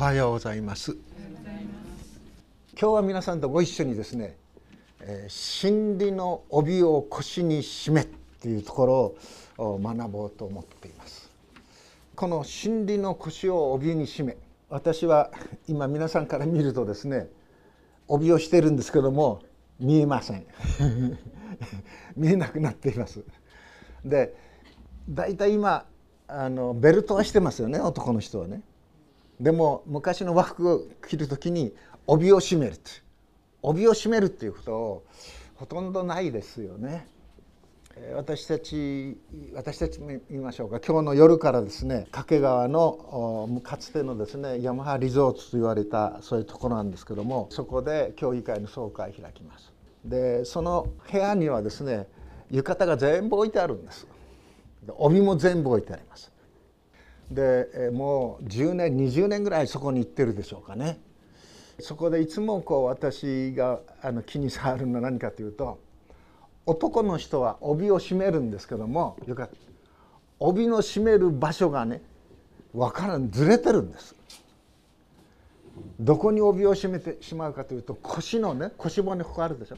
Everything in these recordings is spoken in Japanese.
おはようございます。今日は皆さんとご一緒にですね、えー、真理の帯を腰に締めっていうところを学ぼうと思っています。この真理の腰を帯に締め私は今皆さんから見るとですね帯をしてるんですけども見えません。見えなくなっています。でだいたい今あのベルトはしてますよね男の人はね。でも昔の和服を着る時に帯を締める帯を締めるっていうことをほとんどないですよね。私たち私たちも言いましょうか今日の夜からですね掛川のかつてのですねヤマハリゾートと言われたそういうところなんですけどもそこで協議会の総会開きます。でその部屋にはですね浴衣が全部置いてあるんです。帯も全部置いてあります。でもう10年20年ぐらいそこに行ってるでしょうかね。そこでいつもこう私があの気に障るのは何かというと男の人は帯を締めるんですけどもよかった帯の締める場所がね分からん。ずれてるんです。どこに帯を締めてしまうかというと腰のね腰骨ここあるでしょ。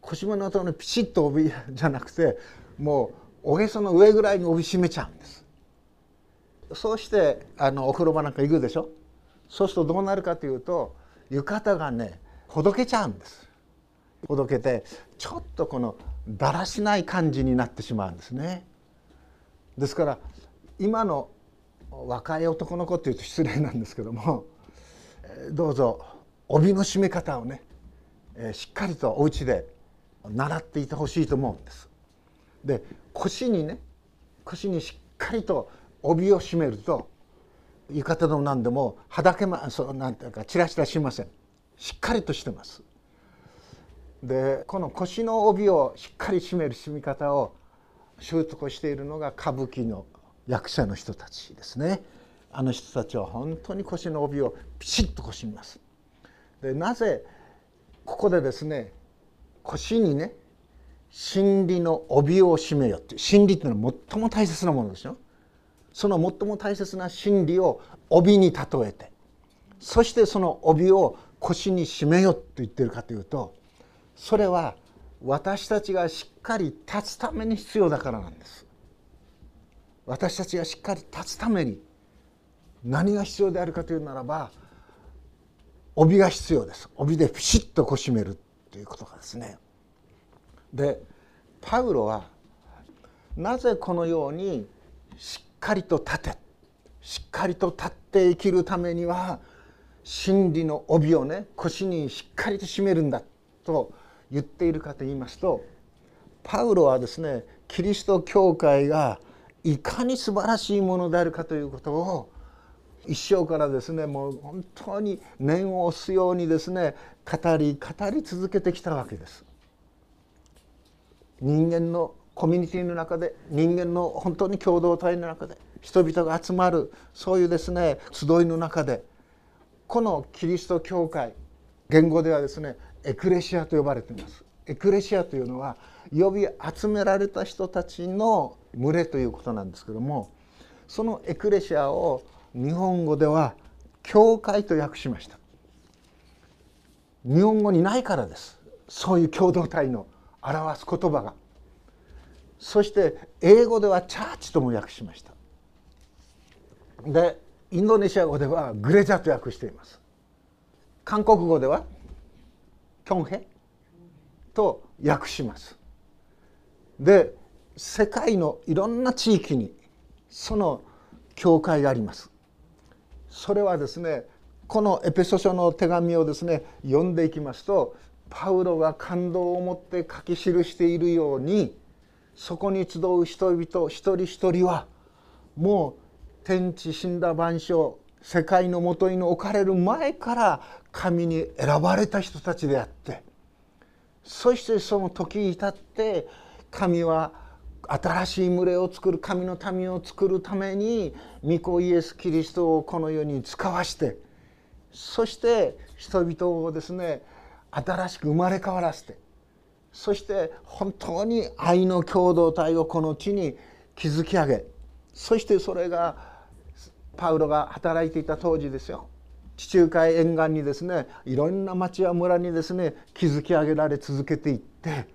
腰骨のところにピシッと帯じゃなくてもうおへその上ぐらいに帯締めちゃうんです。そうしてあのお風呂場なんか行くでしょ？そうするとどうなるかというと浴衣がねほどけちゃうんです。ほどけてちょっとこのだらしない感じになってしまうんですね。ですから今の若い男の子っていうと失礼なんですけどもどうぞ帯の締め方をねしっかりとお家で習っていてほしいと思うんです。で腰にね腰にしっかりと帯を締めると浴衣でも何でもはだけまそうなんていうかチラチラしません。しっかりとしてます。でこの腰の帯をしっかり締める締め方を習得しているのが歌舞伎の役者の人たちですね。あの人たちは本当に腰の帯をピシッと腰みます。でなぜここでですね腰にね真理の帯を締めよって真理っていうのは最も大切なものですよ。その最も大切な真理を帯に例えてそしてその帯を腰に締めよと言ってるかというとそれは私たちがしっかり立つために必要だからなんです。私たちがしっかり立つために何が必要であるかというならば帯が必要です。帯でピシッとこう締めるということがですね。でパウロはなぜこのようにしっかりと立てしっかりと立って生きるためには真理の帯をね腰にしっかりと締めるんだと言っているかと言いますとパウロはですねキリスト教会がいかに素晴らしいものであるかということを一生からですねもう本当に念を押すようにですね語り語り続けてきたわけです。人間のコミュニティの中で人間の本当に共同体の中で人々が集まるそういうですね集いの中でこのキリスト教会言語ではですねエクレシアと呼ばれています。エクレシアというのは呼び集められた人たちの群れということなんですけどもそのエクレシアを日本語では教会と訳しました。日本語にないからです。そういう共同体の表す言葉が。そして英語ではチャーチとも訳しました。でインドネシア語ではグレジャと訳しています。韓国語ではキョンヘと訳します。で世界のいろんな地域にその教会があります。それはですねこのエペソ書の手紙をですね読んでいきますとパウロが感動を持って書き記しているようにそこに集う人々一人一人はもう天地死んだ万象世界のもとに置かれる前から神に選ばれた人たちであってそしてその時に至って神は新しい群れを作る神の民を作るために御子イエス・キリストをこの世に使わしてそして人々をですね新しく生まれ変わらせてそして本当に愛の共同体をこの地に築き上げそしてそれがパウロが働いていた当時ですよ。地中海沿岸にですねいろんな町や村にですね築き上げられ続けていって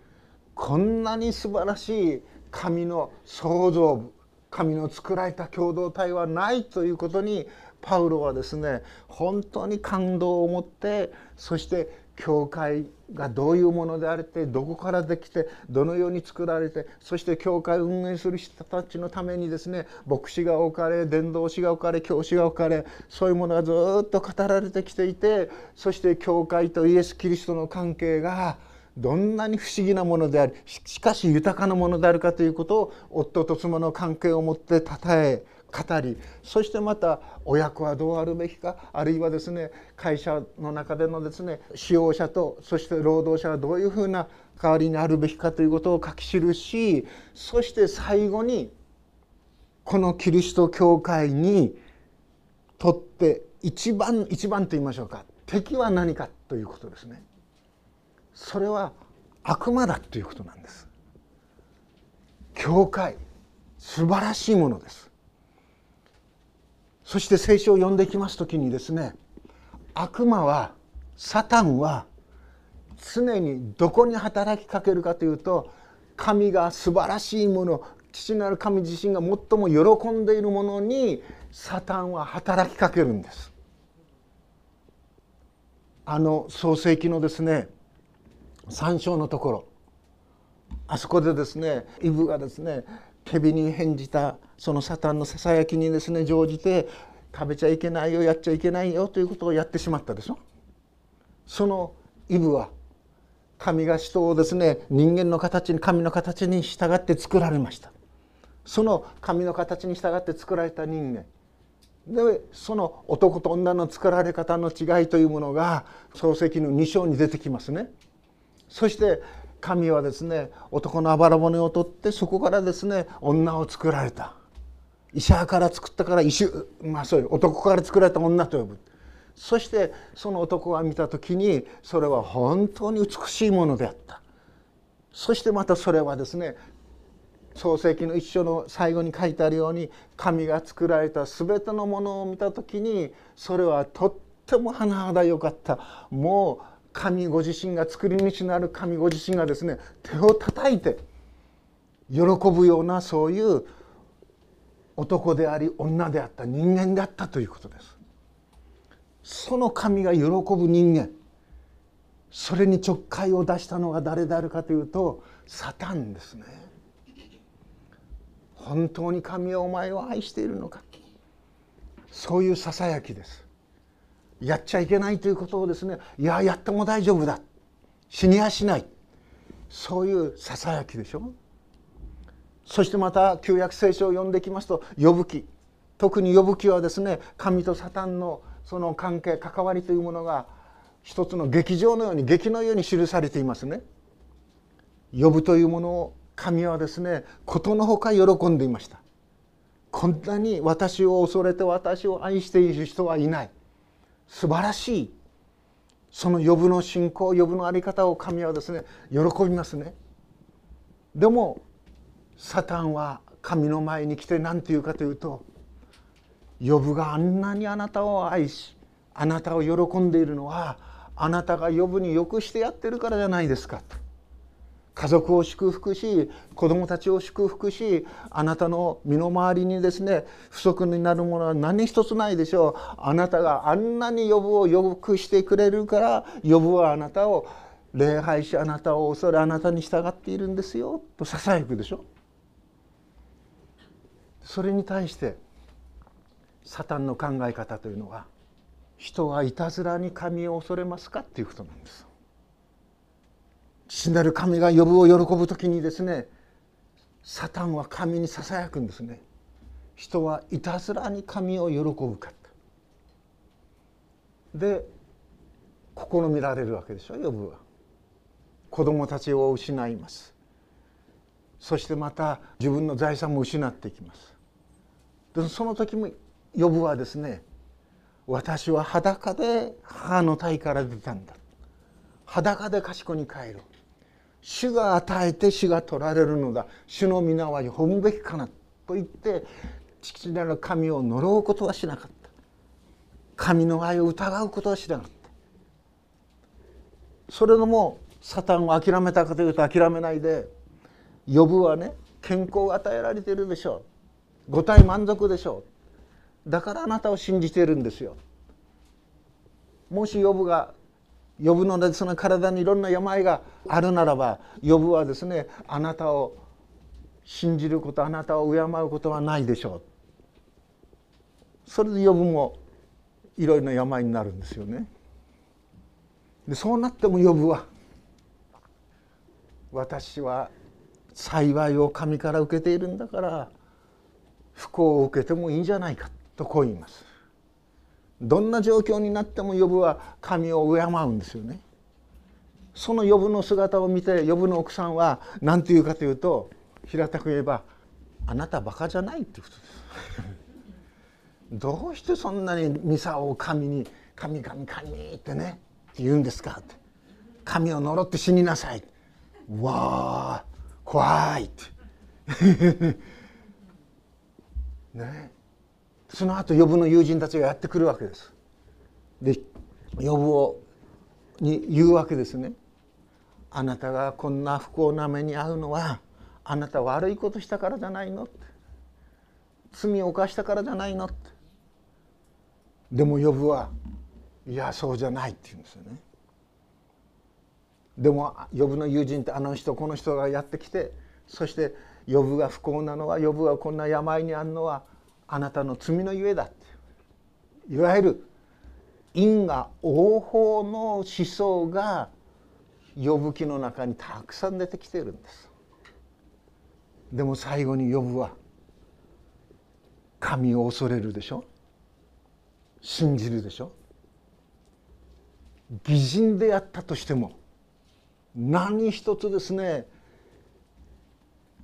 こんなに素晴らしい神の創造部神の作られた共同体はないということにパウロはですね本当に感動を持ってそして教会がどういうものであれてどこからできてどのように作られてそして教会を運営する人たちのためにですね牧師が置かれ伝道師が置かれ教師が置かれそういうものがずっと語られてきていてそして教会とイエス・キリストの関係がどんなに不思議なものでありしかし豊かなものであるかということを夫と妻の関係を持ってたたえ語りそしてまた親子はどうあるべきかあるいはですね会社の中でのですね使用者とそして労働者はどういうふうな代わりにあるべきかということを書き記しそして最後にこのキリスト教会にとって一番一番と言いましょうか敵は何かということですね。それは悪魔だということなんです。教会素晴らしいものですそして聖書を読んでいきます時にですね悪魔はサタンは常にどこに働きかけるかというと神が素晴らしいもの父なる神自身が最も喜んでいるものにサタンは働きかけるんです。あの創世記のですね3章のところあそこでですねイブがですね蛇に返じたそのサタンのささやきにですね乗じて食べちゃいけないよやっちゃいけないよということをやってしまったでしょ？そのイブは神が人をですね人間の形に神の形に従って作られました。その神の形に従って作られた人間。でその男と女の作られ方の違いというものが漱石の2章に出てきますね。そして神はですね男のあばら骨を取ってそこからですね女を作られた。医者から作ったから医まあそういう男から作られた女と呼ぶ。そしてその男が見た時にそれは本当に美しいものであった。そしてまたそれはですね創世記の一章の最後に書いてあるように神が作られた全てのものを見た時にそれはとっても甚だよかった。もう神ご自身が作り主のある神ご自身がですね手を叩いて喜ぶようなそういう男であり女であった人間であったということです。その神が喜ぶ人間。それにちょっかいを出したのが誰であるかというとサタンですね。本当に神はお前を愛しているのか。そういうささやきです。やっちゃいけないということをですねいややっても大丈夫だ。死にやしない。そういうささやきでしょ。そしてまた旧約聖書を読んできますと呼ぶ記特に呼ぶ記はですね神とサタンのその関係関わりというものが一つの劇場のように劇のように記されていますね。呼ぶというものを神はですねことのほか喜んでいました。こんなに私を恐れて私を愛している人はいない。素晴らしいその呼ぶの信仰呼ぶの在り方を神はですね喜びますねでもサタンは神の前に来て何て言うかというと呼ぶがあんなにあなたを愛しあなたを喜んでいるのはあなたが呼ぶによくしてやってるからじゃないですかと。家族を祝福し子供たちを祝福しあなたの身の回りにですね不足になるものは何一つないでしょう。あなたがあんなに呼ぶをよくしてくれるから呼ぶはあなたを礼拝しあなたを恐れあなたに従っているんですよとささやくでしょ。それに対してサタンの考え方というのは人はいたずらに神を恐れますかっていうことなんです。父なる神が呼ぶを喜ぶ時にですねサタンは神にささやくんですね。人はいたずらに神を喜ぶかで試みられるわけでしょ呼ぶは。子供たちを失います。そしてまた自分の財産も失っていきます。でその時も呼ぶはですね私は裸で母の体から出たんだ。裸で賢に帰る主が与えて主が取られるのだ。主の皆は呼ぶべきかなと言って父なる神を呪うことはしなかった。神の愛を疑うことはしなかった。それでもサタンを諦めたかというと諦めないで呼ぶはね健康を与えられているでしょう。五体満足でしょう。だからあなたを信じているんですよ。もし呼ぶが呼ぶのでその体にいろんな病があるならば呼ぶはですねあなたを信じることあなたを敬うことはないでしょう。それで呼ぶもいろいろな病になるんですよね。でそうなっても呼ぶは私は幸いを神から受けているんだから不幸を受けてもいいんじゃないかとこう言います。どんな状況になっても呼ぶは神を敬うんですよね。その呼ぶの姿を見て呼ぶの奥さんは何て言うかというと平たく言えば「あなたバカじゃない」っていうことです。どうしてそんなにミサを神に「神神神」ってねって言うんですかって「神を呪って死になさい」わあ怖いって。ねその後呼ぶの友人たちがやってくるわけです。で呼ぶをに言うわけですね。あなたがこんな不幸な目に遭うのはあなた悪いことしたからじゃないの罪を犯したからじゃないのでも呼ぶはいやそうじゃないって言うんですよね。でも呼ぶの友人ってあの人この人がやってきてそして呼ぶが不幸なのは呼ぶがこんな病にあるのはあなたの罪のゆえだいわゆる因果応報の思想が呼ぶ記の中にたくさん出てきてるんです。でも最後に呼ぶは神を恐れるでしょ？信じるでしょ？偽人であったとしても何一つですね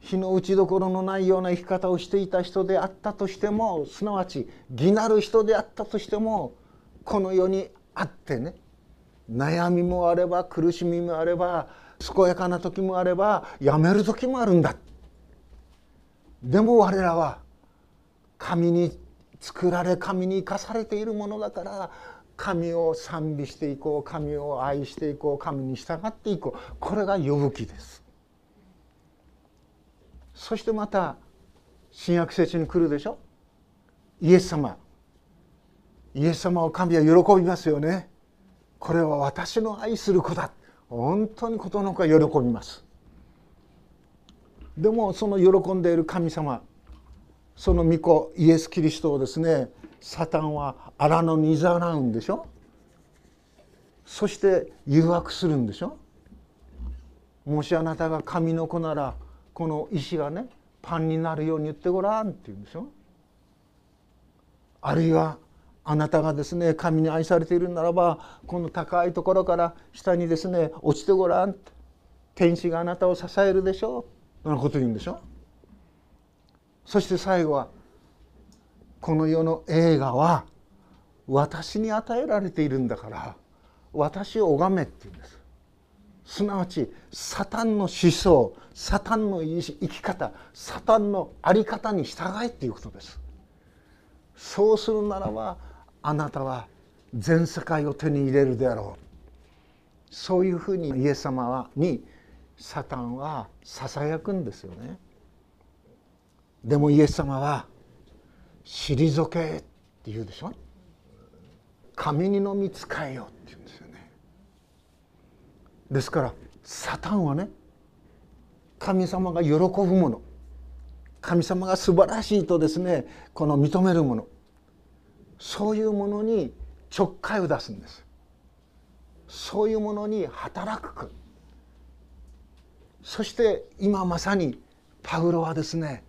日の打ちどころのないような生き方をしていた人であったとしてもすなわち義なる人であったとしてもこの世にあってね悩みもあれば苦しみもあれば健やかな時もあればやめる時もあるんだ。でも我らは神に作られ神に生かされているものだから神を賛美していこう神を愛していこう神に従っていこう。これが呼ぶ気です。そしてまた新約聖書に来るでしょ？イエス様。イエス様を神は喜びますよね。これは私の愛する子だ。本当にことの子は喜びます。でもその喜んでいる神様その御子イエス・キリストをですねサタンは荒野にざらうんでしょ？そして誘惑するんでしょ？もしあなたが神の子ならこの石がねパンになるように言ってごらんって言うんでしょあるいはあなたがですね神に愛されているならばこの高いところから下にですね落ちてごらん。天使があなたを支えるでしょう。なこと言うんでしょ。そして最後はこの世の映画は私に与えられているんだから私を拝めって言うんです。すなわちサタンの思想サタンの生き方サタンの在り方に従えっていうことです。そうするならばあなたは全世界を手に入れるであろう。そういうふうにイエス様はにサタンはささやくんですよね。でもイエス様は「退け」って言うでしょ。神にのみ使えよって言う。ですからサタンはね神様が喜ぶもの。神様が素晴らしいとですねこの認めるもの。そういうものにちょっかいを出すんです。そういうものに働く。そして今まさにパウロはですね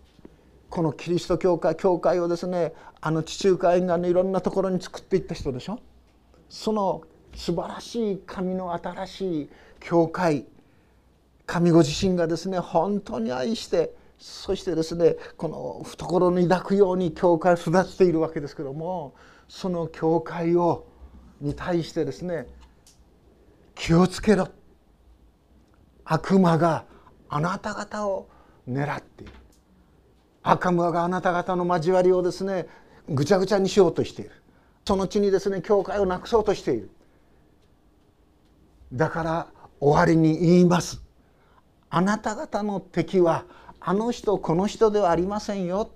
このキリスト教会教会をですねあの地中海岸のいろんなところに作っていった人でしょ。その素晴らしい神の新しい教会神ご自身がですね本当に愛してそしてですねこの懐に抱くように教会を育てているわけですけどもその教会をに対してですね気をつけろ。悪魔があなた方を狙っている。悪魔があなた方の交わりをですねぐちゃぐちゃにしようとしている。その地にですね教会をなくそうとしている。だから終わりに言います。あなた方の敵はあの人この人ではありませんよ。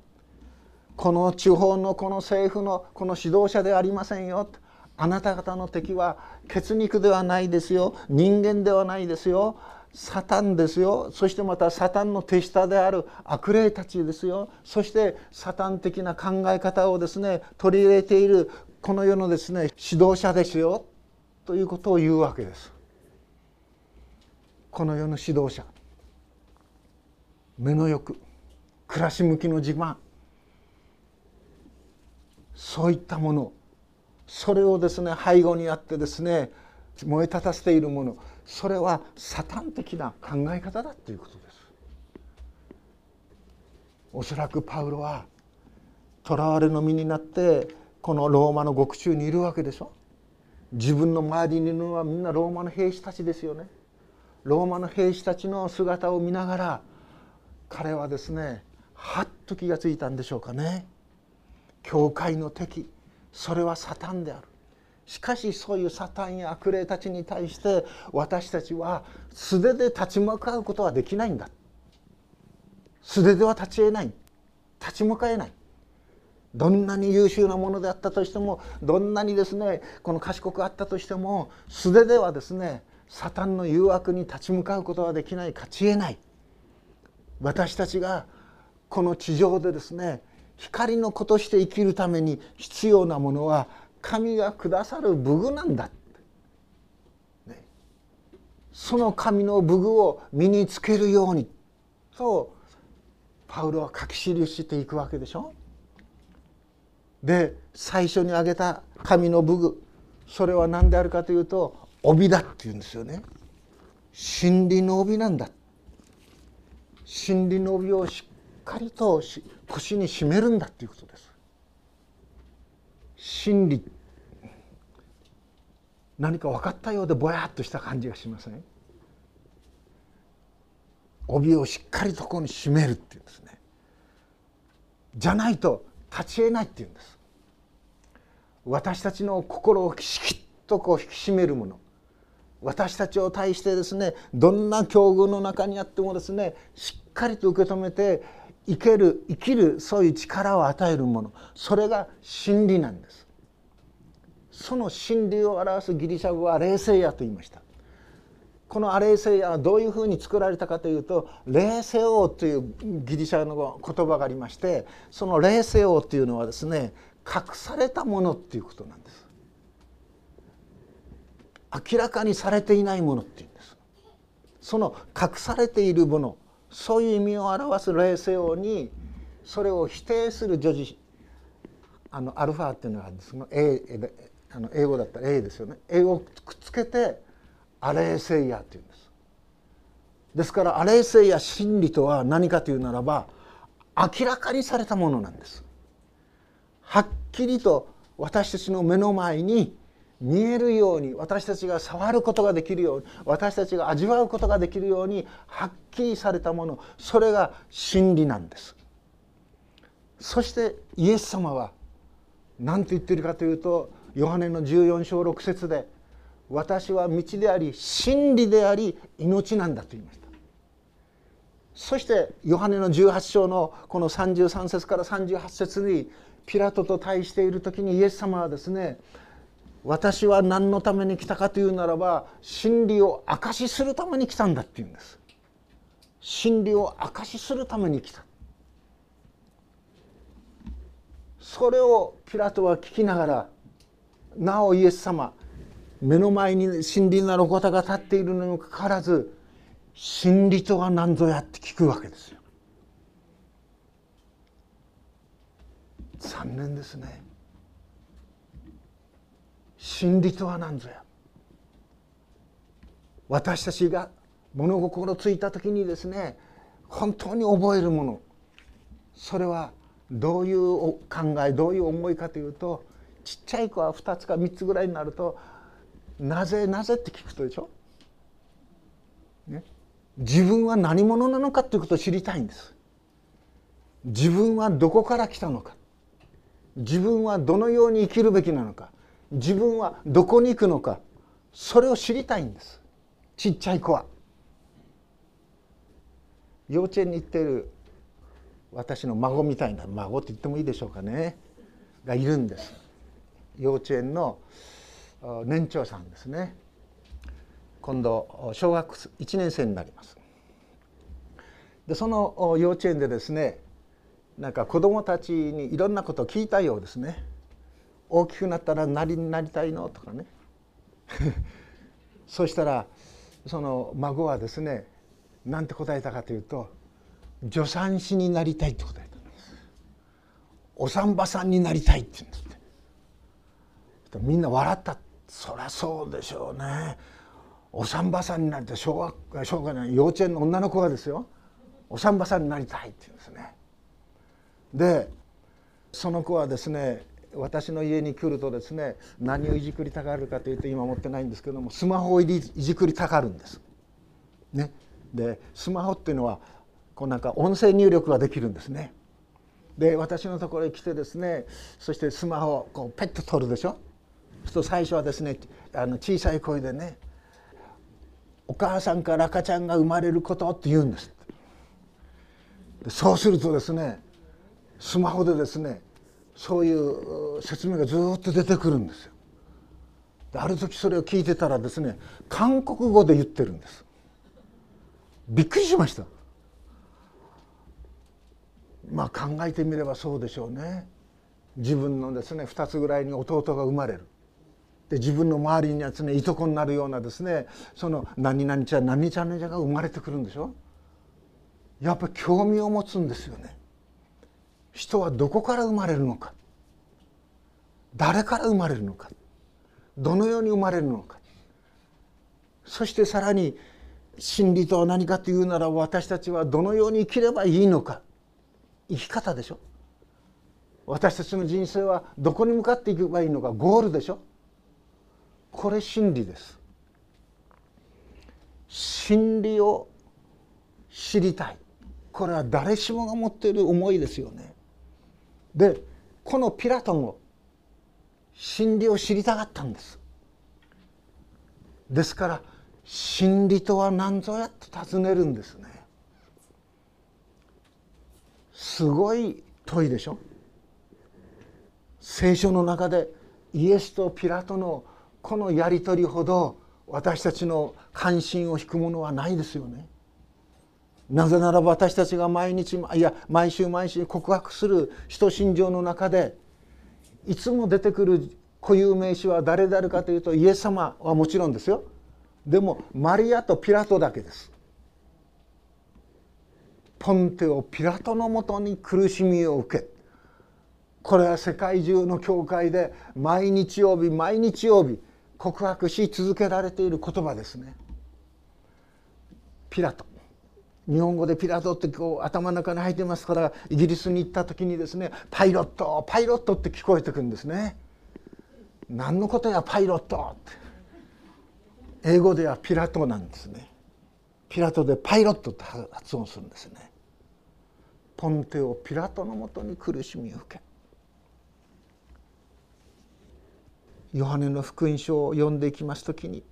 この地方のこの政府のこの指導者ではありませんよ。あなた方の敵は血肉ではないですよ。人間ではないですよ。サタンですよ。そしてまたサタンの手下である悪霊たちですよ。そしてサタン的な考え方をですね取り入れているこの世のですね指導者ですよ。ということを言うわけです。この世の指導者。目の欲暮らし向きの自慢。そういったもの。それをですね背後にあってですね燃え立たせているもの。それはサタン的な考え方だということです。おそらくパウロは囚われの身になってこのローマの獄中にいるわけでしょ。自分の周りにいるのはみんなローマの兵士たちですよね。ローマの兵士たちの姿を見ながら彼はですねはっと気がついたんでしょうかね。教会の敵それはサタンである。しかしそういうサタンや悪霊たちに対して私たちは素手で立ち向かうことはできないんだ。素手では立ち得ない。立ち向かえない。どんなに優秀なものであったとしてもどんなにですねこの賢くあったとしても素手ではですねサタンの誘惑に立ち向かうことはできない勝ち得ない。私たちがこの地上でですね光の子として生きるために必要なものは神がくださる武具なんだ、ね、その神の武具を身につけるようにとパウロは書き記していくわけでしょ。で最初に挙げた神の武具それは何であるかというと帯だっていうんですよね。真理の帯なんだ。真理の帯をしっかりと腰に締めるんだということです。真理何か分かったようでぼやっとした感じがしません？帯をしっかりとここに締めるっていうんですねじゃないと立ち得ないっていうんです私たちの心をしきっとこう引き締めるもの私たちを対してですねどんな境遇の中にあってもですねしっかりと受け止めて生ける生きるそういう力を与えるものそれが真理なんです。その真理を表すギリシャ語は霊性ヤと言いました。このアレイセイヤはどういうふうに作られたかというと「霊性王」というギリシャの言葉がありましてその霊性王というのはですね隠されたものっていうことなんです。明らかにされていないものっていうんです。その隠されているもの。そういう意味を表す霊性王にそれを否定する女児あのアルファっていうのがあるんです。があの英語だったら A ですよね。英語をくっつけてアレーセイヤっていうんです。ですからアレーセイヤ真理とは何かというならば明らかにされたものなんです。はっきりと私たちの目の前に見えるように私たちが触ることができるように私たちが味わうことができるようにはっきりされたものそれが真理なんです。そしてイエス様は何て言ってるかというとヨハネの14章6節で「私は道であり真理であり命なんだ」と言いました。そしてヨハネの18章のこの33節から38節にピラトと対している時にイエス様はですね私は何のために来たかというならば真理を証しするために来たんだって言うんです真理を証しするために来たそれをピラトは聞きながらなおイエス様目の前に真理なる方が立っているのにもかかわらず真理とは何ぞやって聞くわけですよ。残念ですね。真理とは何ぞや。私たちが物心ついた時にですね本当に覚えるものそれはどういう考えどういう思いかというとちっちゃい子は2つか3つぐらいになると「なぜなぜ?」って聞くとでしょ？ね、自分は何者なのかということを知りたいんです。自分はどこから来たのか自分はどのように生きるべきなのか自分はどこに行くのかそれを知りたいんです。ちっちゃい子は。幼稚園に行っている私の孫みたいな孫って言ってもいいでしょうかね。がいるんです。幼稚園の年長さんですね。今度小学1年生になります。でその幼稚園でですねなんか子どもたちにいろんなことを聞いたようですね。大きくなったら何になりたいのとかね。そしたらその孫はですね何て答えたかというと助産師になりたいって答えたんです。お産婆さんになりたいって言うんですって。みんな笑った。そりゃそうでしょうね。お産婆さんになりたい小学小学幼稚園の女の子がですよ。お産婆さんになりたいって言うんですね。でその子はですね私の家に来るとですね何をいじくりたがるかというと今持ってないんですけどもスマホをいじくりたがるんです。ね、でスマホっていうのはこうなんか音声入力ができるんですね。で私のところへ来てですねそしてスマホをこうペット取るでしょそうすると最初はですねあの小さい声でね「お母さんから赤ちゃんが生まれること」って言うんですそうするとですねスマホでですねそういう説明がずっと出てくるんですよ。ある時それを聞いてたらですね韓国語で言ってるんです。びっくりしました。まあ考えてみればそうでしょうね。自分のですね2つぐらいに弟が生まれる。で自分の周りにはですねいとこになるようなですねその何々ちゃん何ちゃんちゃんが生まれてくるんでしょ。やっぱり興味を持つんですよね。人はどこから生まれるのか。誰から生まれるのか。どのように生まれるのか。そしてさらに真理とは何かというなら私たちはどのように生きればいいのか。生き方でしょ。私たちの人生はどこに向かっていけばいいのか。ゴールでしょ。これ真理です。真理を知りたい。これは誰しもが持っている思いですよね。でこのピラトンも真理を知りたかったんです。ですから真理とは何ぞやと尋ねるんですね。すごい問いでしょ。聖書の中でイエスとピラトのこのやり取りほど私たちの関心を引くものはないですよね。なぜならば私たちが毎日いや毎週毎週告白する人心情の中でいつも出てくる固有名詞は誰であるかというとイエス様はもちろんですよ。でもマリアとピラトだけです。ポンテオピラトのもとに苦しみを受けこれは世界中の教会で毎日曜日毎日曜日告白し続けられている言葉ですね。ピラト。日本語でピラトってこう頭の中に入ってますからイギリスに行った時にですねパイロットパイロットって聞こえてくるんですね。何のことやパイロットって。英語ではピラトなんですね。ピラトでパイロットって発音するんですね。ポンテオピラトのもとに苦しみを受け。ヨハネの福音書を読んでいきます時に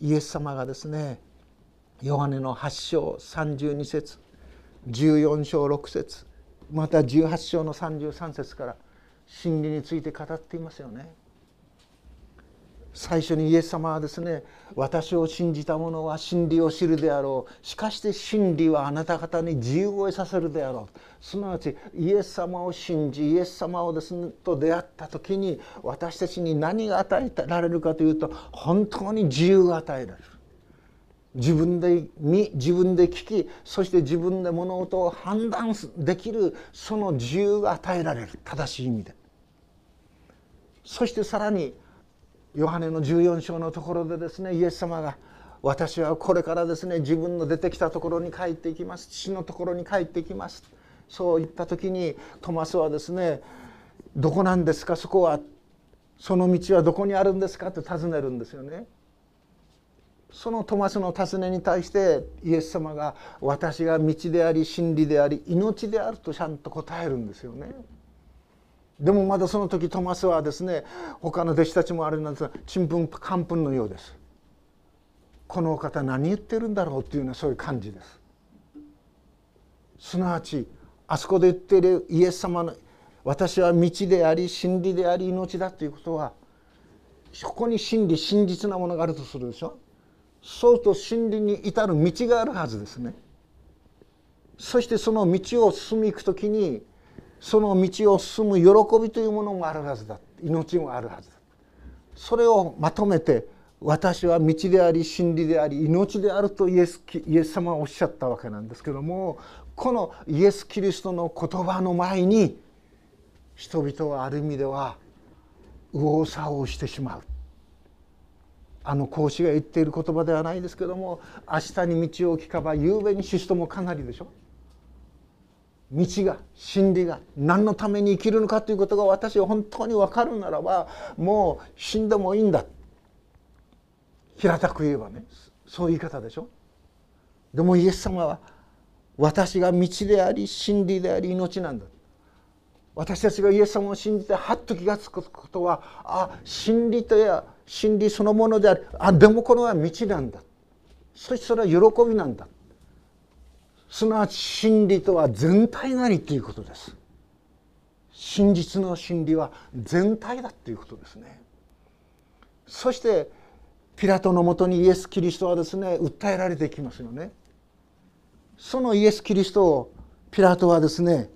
イエス様がですねヨハネの8章32節14章6節また18章の33節から真理について語っていますよね。最初にイエス様はですね私を信じた者は真理を知るであろう。しかして真理はあなた方に自由を得させるであろう。すなわちイエス様を信じイエス様をですねと出会った時に私たちに何が与えられるかというと本当に自由が与えられる。自分で見自分で聞きそして自分で物事を判断できるその自由が与えられる。正しい意味で。そしてさらにヨハネの14章のところでですねイエス様が私はこれからですね自分の出てきたところに帰っていきます。父のところに帰っていきます。そう言った時にトマスはですね「どこなんですか？そこは。その道はどこにあるんですか?」って尋ねるんですよね。そのトマスの尋ねに対してイエス様が「私が道であり真理であり命である」とちゃんと答えるんですよね。でもまだその時トマスはですね他の弟子たちもあれなんですがちんぷんかんぷんのようです。このお方何言ってるんだろうっていうようなそういう感じです。すなわちあそこで言っているイエス様の私は道であり真理であり命だということはそこに真理真実なものがあるとするでしょ。そうと真理に至る道があるはずですね。そしてその道を進み行く時にその道を進む喜びというものもあるはずだ。命もあるはずだ。それをまとめて私は道であり真理であり命であるとイエスイエス様はおっしゃったわけなんですけどもこのイエス・キリストの言葉の前に人々はある意味では右往左往してしまう。あの孔子が言っている言葉ではないですけども明日に道を聞かば夕べに死すともかなりでしょ？道が真理が何のために生きるのかということが私は本当に分かるならばもう死んでもいいんだ。平たく言えばねそういう言い方でしょ？でもイエス様は私が道であり真理であり命なんだ。私たちがイエス様を信じてはっと気が付くことはあ真理とや真理そのものであるあでもこれは道なんだ。そしてそれは喜びなんだ。すなわち真理とは全体なりということです。真実の真理は全体だということですね。そしてピラトのもとにイエス・キリストはですね訴えられてきますよね。そのイエス・キリストをピラトはですね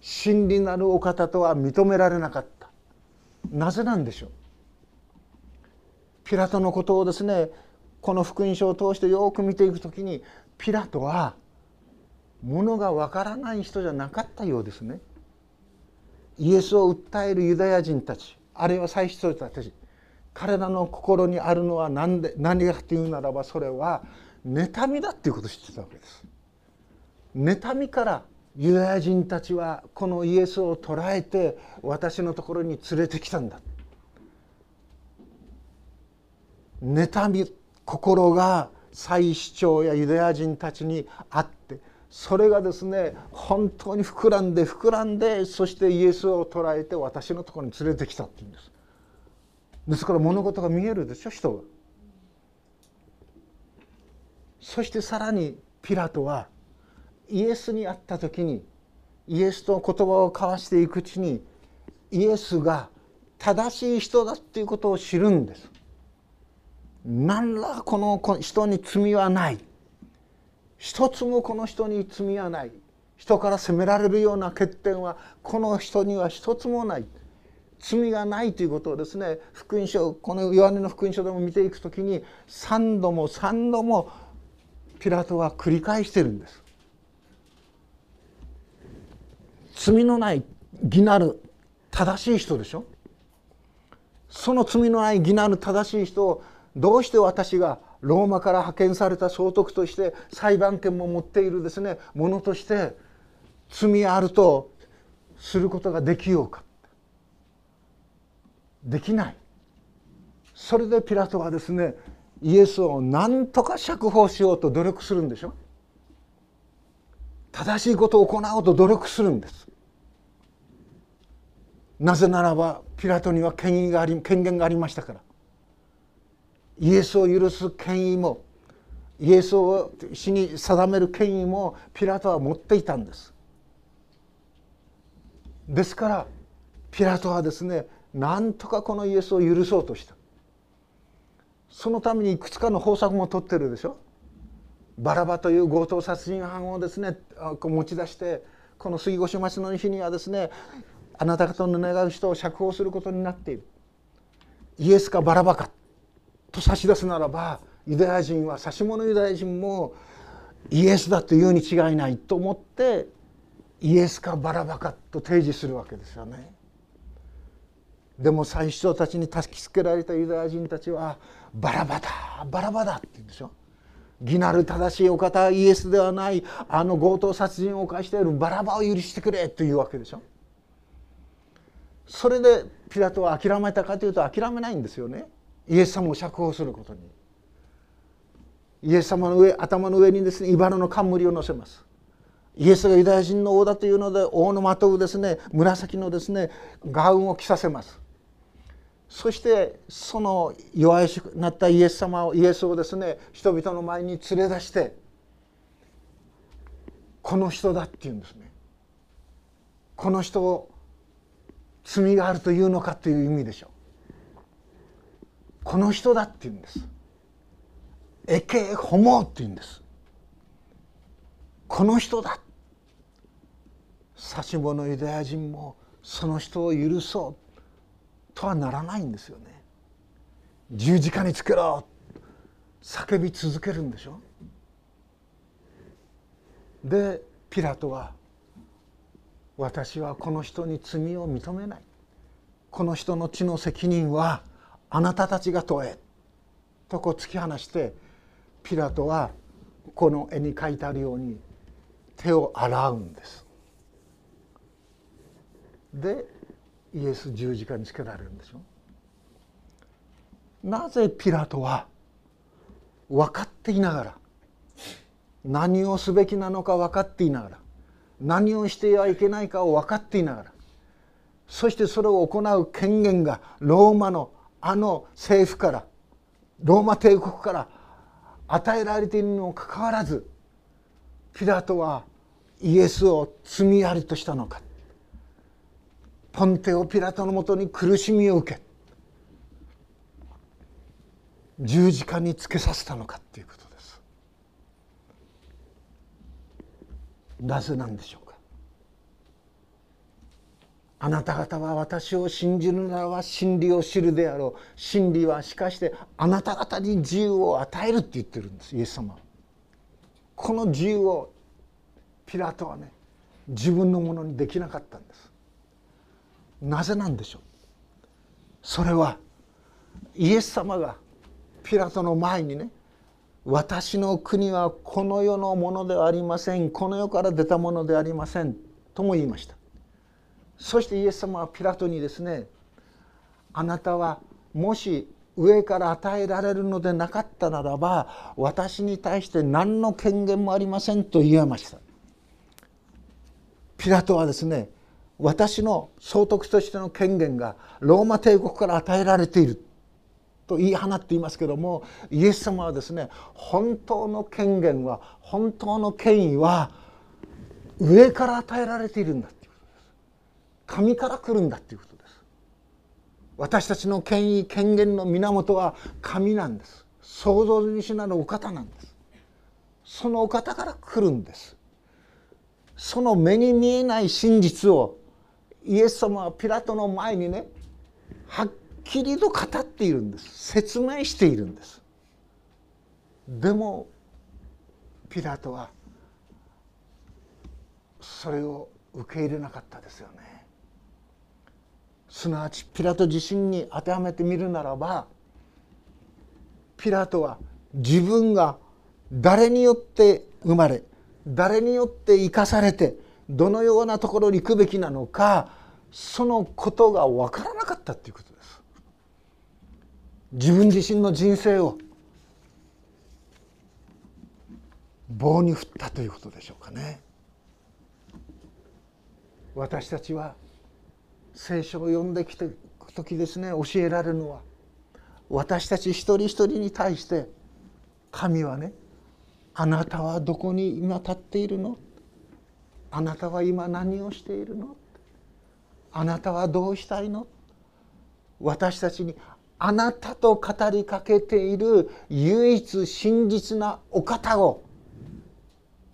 真理なるお方とは認められなかった。なぜなんでしょう？ピラトのことをですねこの福音書を通してよく見ていくときにピラトはものがわからない人じゃなかったようですね。イエスを訴えるユダヤ人たちあるいは祭司長たち彼らの心にあるのは何で何かというならばそれは妬みだっていうことを知ってたわけです。妬みからユダヤ人たちはこのイエスを捕らえて私のところに連れてきたんだ。妬み心が祭司長やユダヤ人たちにあってそれがですね本当に膨らんで膨らんでそしてイエスを捕らえて私のところに連れてきたっていうんです。ですから物事が見えるでしょ人がそしてさらにピラトはイエスに会った時にイエスと言葉を交わしていくうちにイエスが正しい人だっていうことを知るんです。何らこの人に罪はない。一つもこの人に罪はない。人から責められるような欠点はこの人には一つもない。罪がないということをですね福音書このヨハネの福音書でも見ていく時に3度も3度もピラトは繰り返してるんです。罪のない義なる正しい人でしょ。その罪のない義なる正しい人をどうして私がローマから派遣された総督として裁判権も持っているですねものとして罪あるとすることができようか。できない。それでピラトはですねイエスを何とか釈放しようと努力するんでしょ？正しいことを行おうと努力するんです。なぜならばピラトには権威があり権限がありましたから。イエスを許す権威もイエスを死に定める権威もピラトは持っていたんです。ですからピラトはですねなんとかこのイエスを許そうとした。そのためにいくつかの方策も取ってるでしょ。バラバという強盗殺人犯をですね持ち出してこの杉越町の日にはですねあなた方の願う人を釈放することになっている。イエスかバラバかと差し出すならばユダヤ人は差し物ユダヤ人もイエスだというに違いないと思ってイエスかバラバかと提示するわけですよね。でも最初たちにたきつけられたユダヤ人たちはバラバだバラバだって言うんでしょ。義なる正しいお方イエスではないあの強盗殺人を犯しているバラバを許してくれというわけでしょ。それでピラトは諦めたかというと諦めないんですよねイエス様を釈放することに。イエス様の上頭の上にですね茨の冠を乗せます。イエスがユダヤ人の王だというので王のまとうですね紫のですねガウンを着させます。そしてその弱いしくなったイエス様をイエスをですね人々の前に連れ出してこの人だって言うんですね。この人を罪があるというのかという意味でしょう。この人だって言うんです。エケホモって言うんです。この人だ。指母のユダヤ人もその人を許そうとはならないんですよね。十字架につけろ。叫び続けるんでしょ。でピラトは「私はこの人に罪を認めない」「この人の血の責任はあなたたちが問え」とこう突き放してピラトはこの絵に描いてあるように手を洗うんです。でイエス十字架につけられるんでしょ。なぜピラトは分かっていながら何をすべきなのか分かっていながら何をしてはいけないかを分かっていながらそしてそれを行う権限がローマのあの政府からローマ帝国から与えられているにもかかわらずピラトはイエスを罪ありとしたのか。ポンテオ・ピラトのもとに苦しみを受け十字架につけさせたのかっていうことです。なぜなんでしょうか。あなた方は私を信じるならば真理を知るであろう。真理はしかしてあなた方に自由を与えるって言ってるんですイエス様この自由をピラトはね自分のものにできなかったんです。なぜなんでしょう？それはイエス様がピラトの前にね私の国はこの世のものではありません。この世から出たものでありませんとも言いました。そしてイエス様はピラトにですねあなたはもし上から与えられるのでなかったならば私に対して何の権限もありませんと言いました。ピラトはですね私の総督としての権限がローマ帝国から与えられていると言い放っていますけどもイエス様はですね本当の権限は本当の権威は上から与えられているんだ。神から来るんだということです。私たちの権威権限の源は神なんです。創造主なるお方なんです。そのお方から来るんです。その目に見えない真実をイエス様はピラトの前にねはっきりと語っているんです。説明しているんです。でもピラトはそれを受け入れなかったですよね。すなわちピラト自身に当てはめてみるならばピラトは自分が誰によって生まれ誰によって生かされてどのようなところに行くべきなのかそのことが分からなかったっていうことです。自分自身の人生を棒に振ったということでしょうかね。私たちは聖書を読んできて時ですね教えられるのは。私たち一人一人に対して神はねあなたはどこに今立っているの？あなたは今何をしているの？あなたはどうしたいの？私たちにあなたと語りかけている唯一真実なお方を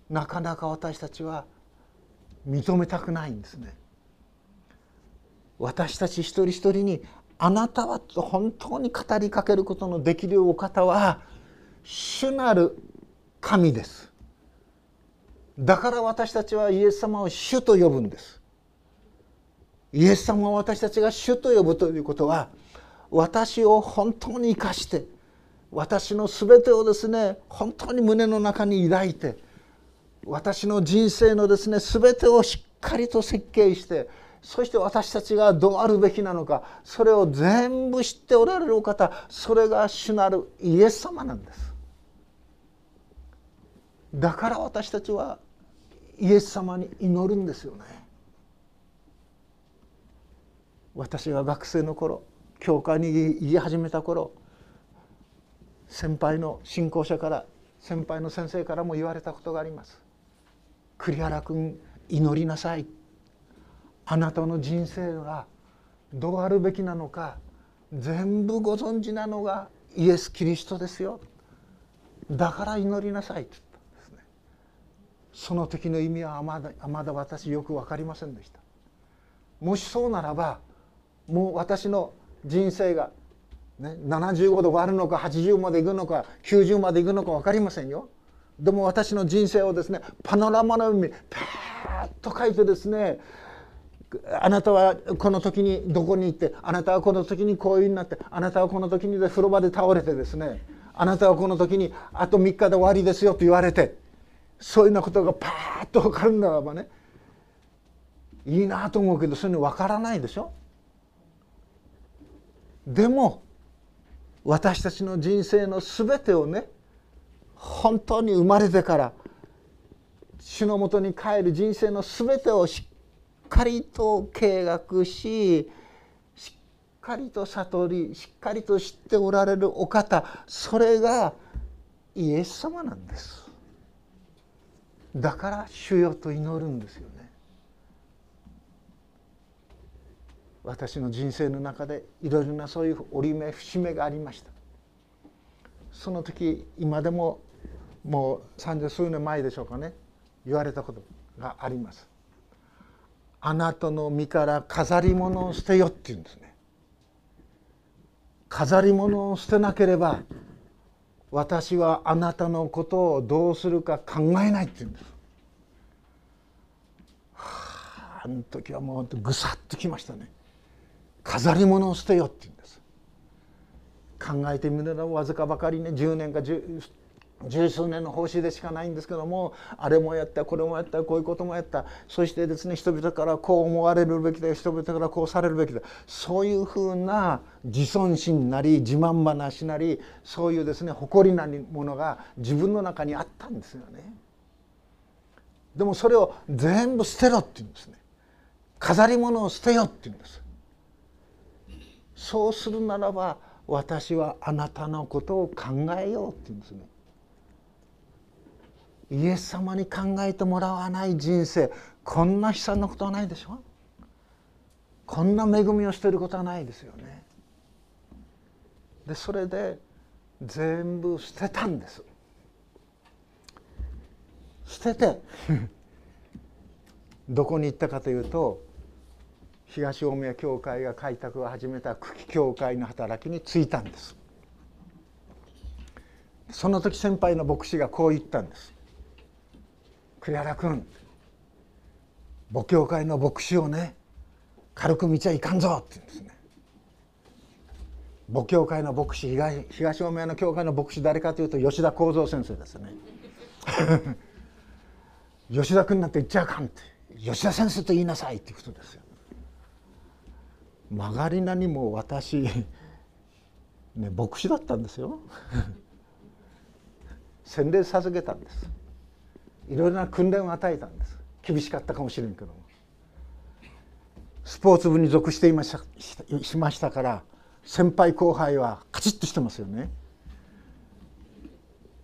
なかなか私たちは認めたくないんですね。私たち一人一人にあなたはと本当に語りかけることのできるお方は主なる神です。だから私たちはイエス様を主と呼ぶんです。イエス様を私たちが主と呼ぶということは私を本当に生かして私の全てをですね本当に胸の中に抱いて私の人生のですね全てをしっかりと設計してそして私たちがどうあるべきなのかそれを全部知っておられるお方それが主なるイエス様なんです。だから私たちはイエス様に祈るんですよね。私が学生の頃教会に言い始めた頃先輩の信仰者から先輩の先生からも言われたことがあります栗原君祈りなさいあなたの人生がどうあるべきなのか全部ご存知なのがイエス・キリストですよ。だから祈りなさいって言ったんですね。その時の意味はまだまだ私よく分かりませんでした。もしそうならばもう私の人生が、ね、75度割るのか80までいくのか90までいくのか分かりませんよ。でも私の人生をですねパノラマの海パーッと書いてですねあなたはこの時にどこに行ってあなたはこの時にこういうになってあなたはこの時にで風呂場で倒れてですねあなたはこの時にあと3日で終わりですよと言われてそういうようなことがパーッと分かるならばねいいなと思うけどそういうの分からないでしょ？でも私たちの人生の全てをね本当に生まれてから主のもとに帰る人生の全てをしっかりと計画ししっかりと悟りしっかりと知っておられるお方それがイエス様なんです。だから主よと祈るんですよね。私の人生の中でいろいろなそういう折り目節目がありました。その時今でももう三十数年前でしょうかね言われたことがあります。あなたの身から飾り物を捨てよって言うんですね。飾り物を捨てなければ私はあなたのことをどうするか考えないって言うんです。はああの時はもうぐさっときましたね。飾り物を捨てよって言うんです。考えてみるのわずかばかりね。10年か十数年の奉仕でしかないんですけどもあれもやったこれもやったこういうこともやったそしてですね人々からこう思われるべきだ人々からこうされるべきだそういうふうな自尊心なり自慢話なりそういうですね誇りなものが自分の中にあったんですよね。でもそれを全部捨てろって言うんですね。飾り物を捨てよって言うんです。そうするならば私はあなたのことを考えようって言うんですね。イエス様に考えてもらわない人生こんな悲惨なことはないでしょ？こんな恵みをしていることはないですよね。でそれで全部捨てたんです。捨てて どこに行ったかというと東大宮教会が開拓を始めた久喜教会の働きに就いたんですその時先輩の牧師がこう言ったんです「栗原君母教会の牧師をね軽く見ちゃいかんぞ」って言うんですね。母教会の牧師東東大宮の教会の牧師誰かというと吉田幸三先生ですね。吉田君なんて言っちゃあかんって吉田先生と言いなさいっていうことですよ。曲がりなにも私ね牧師だったんですよ。洗礼授けたんです。いろいろな訓練を与えたんです。厳しかったかもしれんけども。スポーツ部に属していましたしましたから先輩後輩はカチッとしてますよね。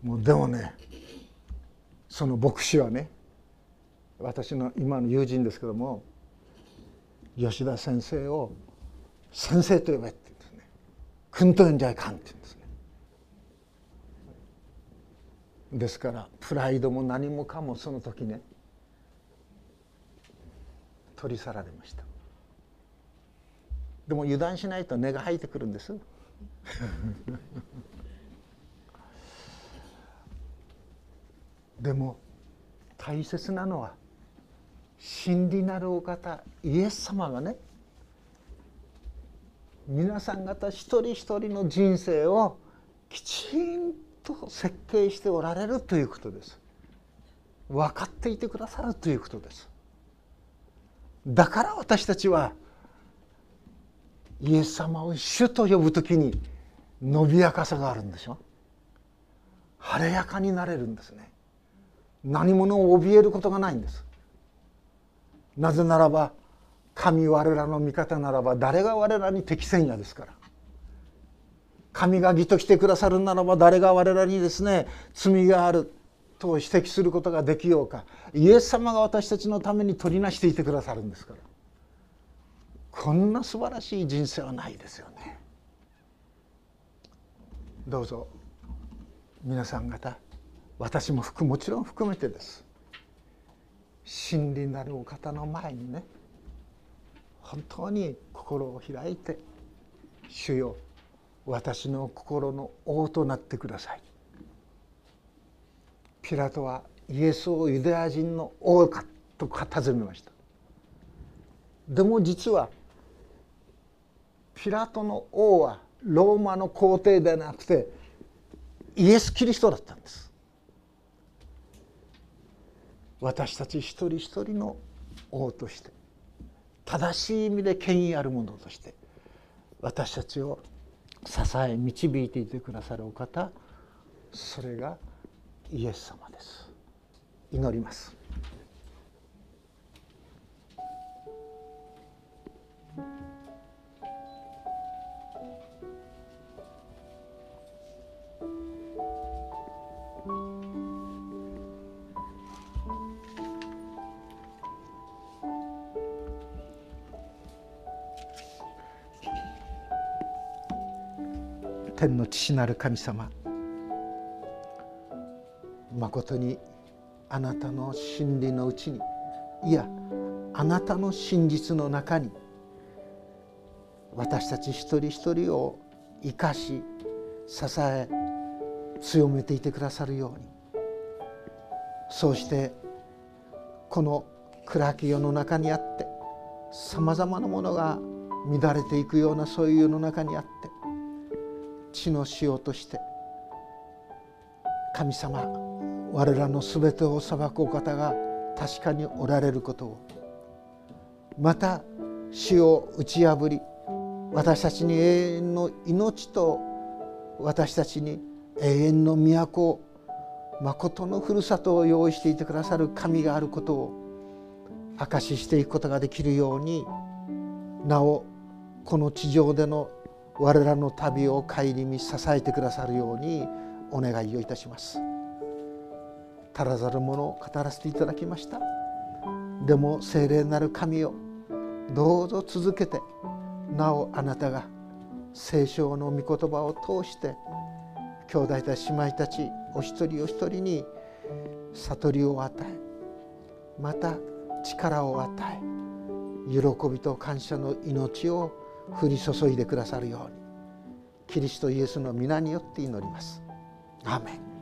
もうでもねその牧師はね私の今の友人ですけども吉田先生を先生と呼べって言うんですね。君と呼んじゃいかんって言うんですね。ですからプライドも何もかもその時ね取り去られました。でも油断しないと根が生えてくるんです。でも大切なのは真理なるお方イエス様がね皆さん方一人一人の人生をきちんと設計しておられるということです。分かっていてくださるということです。だから私たちはイエス様を主と呼ぶ時に伸びやかさがあるんでしょ。晴れやかになれるんですね。何者を怯えることがないんです。なぜならば神我らの味方ならば誰が我らに適せんやですから。神が義と来てくださるならば誰が我らにですね罪があると指摘することができようか。イエス様が私たちのために取りなしていてくださるんですから。こんな素晴らしい人生はないですよね。どうぞ皆さん方私ももちろん含めてです。真理なるお方の前にね本当に心を開いて主よ私の心の王となってください。ピラトはイエスをユダヤ人の王かと尋ねました。でも実はピラトの王はローマの皇帝ではなくてイエス・キリストだったんです。私たち一人一人の王として正しい意味で権威あるものとして私たちを支え導いていてくださるお方それがイエス様です。祈ります。天の父なる神様。まことにあなたの真理のうちにいやあなたの真実の中に私たち一人一人を生かし支え強めていてくださるように。そうしてこの暗き世の中にあってさまざまなものが乱れていくようなそういう世の中にあって地の塩として神様我らの全てを裁くお方が確かにおられることをまた死を打ち破り私たちに永遠の命と私たちに永遠の都を誠のふるさとを用意していてくださる神があることを証ししていくことができるようになおこの地上での我らの旅を顧み支えてくださるようにお願いをいたします。足らざるものを語らせていただきました。でも聖霊なる神をどうぞ続けてなおあなたが聖書の御言葉を通して兄弟たち姉妹たちお一人お一人に悟りを与えまた力を与え喜びと感謝の命を降り注いでくださるようにキリストイエスの皆によって祈ります。アーメン